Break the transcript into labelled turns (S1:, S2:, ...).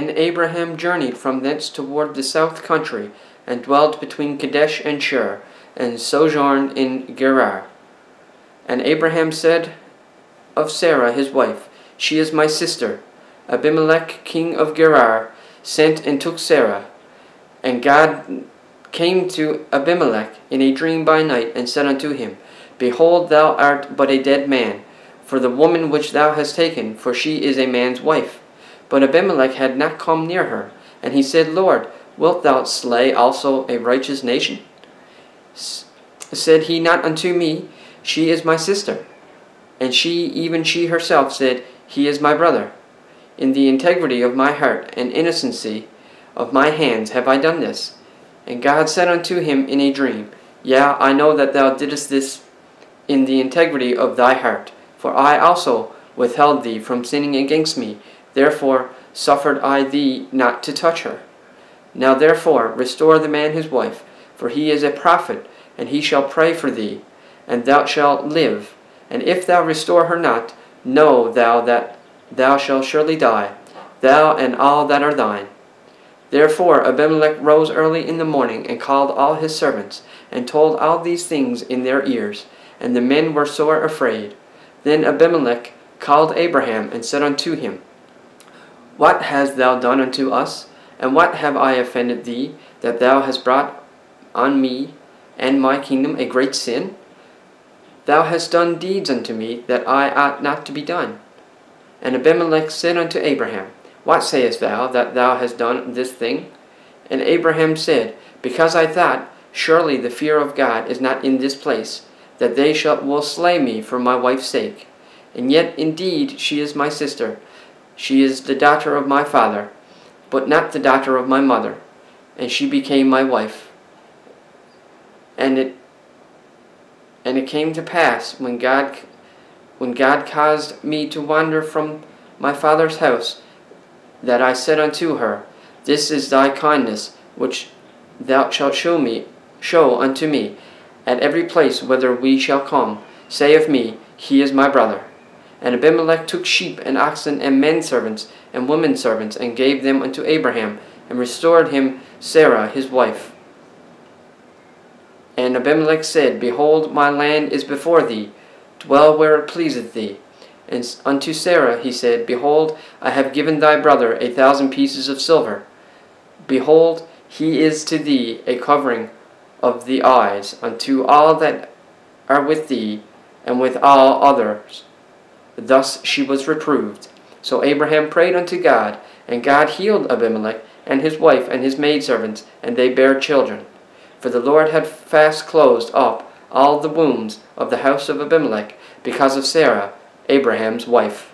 S1: Then Abraham journeyed from thence toward the south country, and dwelt between Kadesh and Shur, and sojourned in Gerar. And Abraham said of Sarah his wife, She is my sister. Abimelech king of Gerar sent and took Sarah. And God came to Abimelech in a dream by night, and said unto him, Behold, thou art but a dead man, for the woman which thou hast taken, for she is a man's wife. But Abimelech had not come near her. And he said, Lord, wilt thou slay also a righteous nation? S- said he not unto me, She is my sister. And she, even she herself, said, He is my brother. In the integrity of my heart and innocency of my hands have I done this. And God said unto him in a dream, Yea, I know that thou didst this in the integrity of thy heart, for I also withheld thee from sinning against me, therefore suffered I thee not to touch her. Now therefore restore the man his wife, for he is a prophet, and he shall pray for thee, and thou shalt live. And if thou restore her not, know thou that thou shalt surely die, thou and all that are thine. Therefore Abimelech rose early in the morning, and called all his servants, and told all these things in their ears, and the men were sore afraid. Then Abimelech called Abraham, and said unto him, What hast thou done unto us? And what have I offended thee, that thou hast brought on me and my kingdom a great sin? Thou hast done deeds unto me that I ought not to be done. And Abimelech said unto Abraham, What sayest thou that thou hast done this thing? And Abraham said, Because I thought, Surely the fear of God is not in this place, that they shall will slay me for my wife's sake. And yet indeed she is my sister. She is the daughter of my father, but not the daughter of my mother. And she became my wife. And it and it came to pass when God when God caused me to wander from my father's house, that I said unto her, This is thy kindness, which thou shalt show me, show unto me, at every place whither we shall come. Say of me, He is my brother. And Abimelech took sheep and oxen and men servants and women servants, and gave them unto Abraham, and restored him Sarah his wife. And Abimelech said, Behold, my land is before thee, dwell where it pleaseth thee. And unto Sarah he said, Behold, I have given thy brother a thousand pieces of silver. Behold, he is to thee a covering of the eyes unto all that are with thee, and with all others. Thus she was reproved. So Abraham prayed unto God, and God healed Abimelech and his wife and his maidservants, and they bare children. For the Lord had fast closed up all the wombs of the house of Abimelech because of Sarah, Abraham's wife.